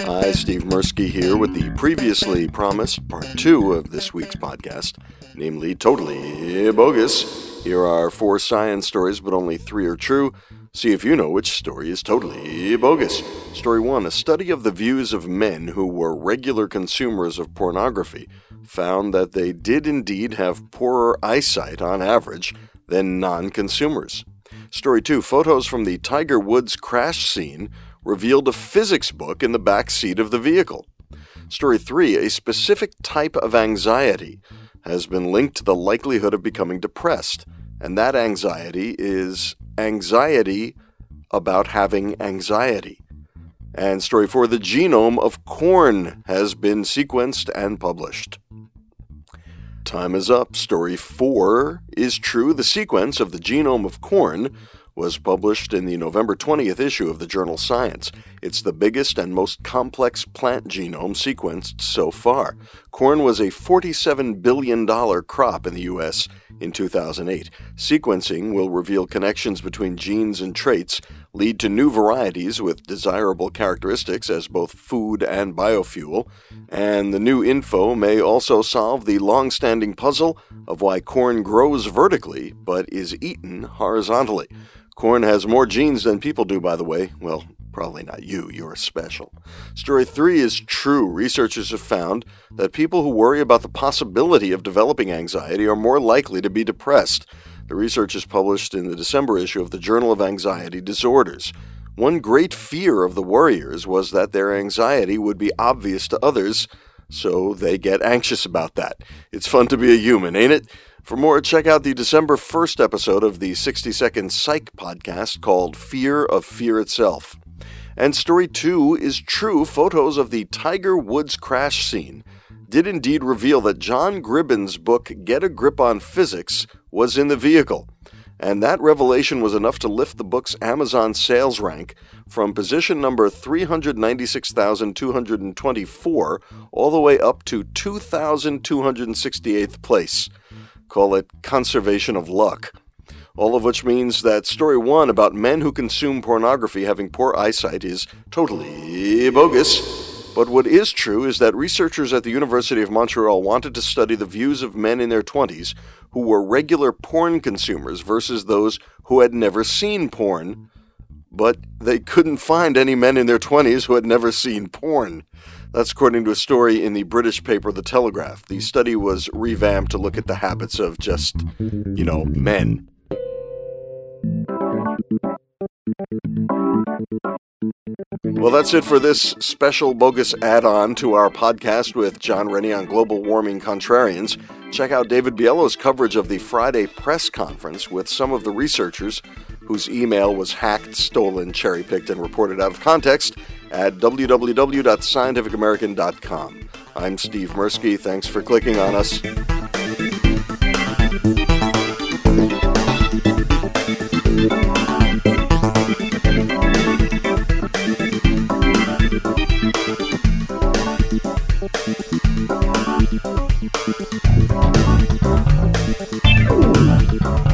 Hi, Steve Mirsky here with the previously promised part two of this week's podcast, namely Totally Bogus. Here are four science stories, but only three are true. See if you know which story is totally bogus. Story one A study of the views of men who were regular consumers of pornography found that they did indeed have poorer eyesight on average than non consumers. Story 2 Photos from the Tiger Woods crash scene revealed a physics book in the back seat of the vehicle. Story 3 A specific type of anxiety has been linked to the likelihood of becoming depressed, and that anxiety is anxiety about having anxiety. And story 4 The genome of corn has been sequenced and published. Time is up. Story 4 is true. The sequence of the genome of corn was published in the November 20th issue of the journal Science. It's the biggest and most complex plant genome sequenced so far. Corn was a $47 billion crop in the U.S. in 2008. Sequencing will reveal connections between genes and traits, lead to new varieties with desirable characteristics as both food and biofuel, and the new info may also solve the long standing puzzle of why corn grows vertically but is eaten horizontally. Corn has more genes than people do, by the way. Well, probably not you, you're special. Story three is true. Researchers have found that people who worry about the possibility of developing anxiety are more likely to be depressed. The research is published in the December issue of the Journal of Anxiety Disorders. One great fear of the worriers was that their anxiety would be obvious to others, so they get anxious about that. It's fun to be a human, ain't it? For more, check out the December 1st episode of the 60 Second Psych podcast called Fear of Fear Itself. And story two is true. Photos of the Tiger Woods crash scene did indeed reveal that John Gribbin's book, Get a Grip on Physics, was in the vehicle. And that revelation was enough to lift the book's Amazon sales rank from position number 396,224 all the way up to 2,268th place call it conservation of luck. All of which means that story one about men who consume pornography having poor eyesight is totally bogus. But what is true is that researchers at the University of Montreal wanted to study the views of men in their 20s who were regular porn consumers versus those who had never seen porn, but they couldn't find any men in their 20s who had never seen porn. That's according to a story in the British paper The Telegraph. The study was revamped to look at the habits of just, you know, men. Well, that's it for this special bogus add on to our podcast with John Rennie on global warming contrarians. Check out David Biello's coverage of the Friday press conference with some of the researchers whose email was hacked, stolen, cherry picked, and reported out of context at www.scientificamerican.com. I'm Steve Mirsky. Thanks for clicking on us. Thank you.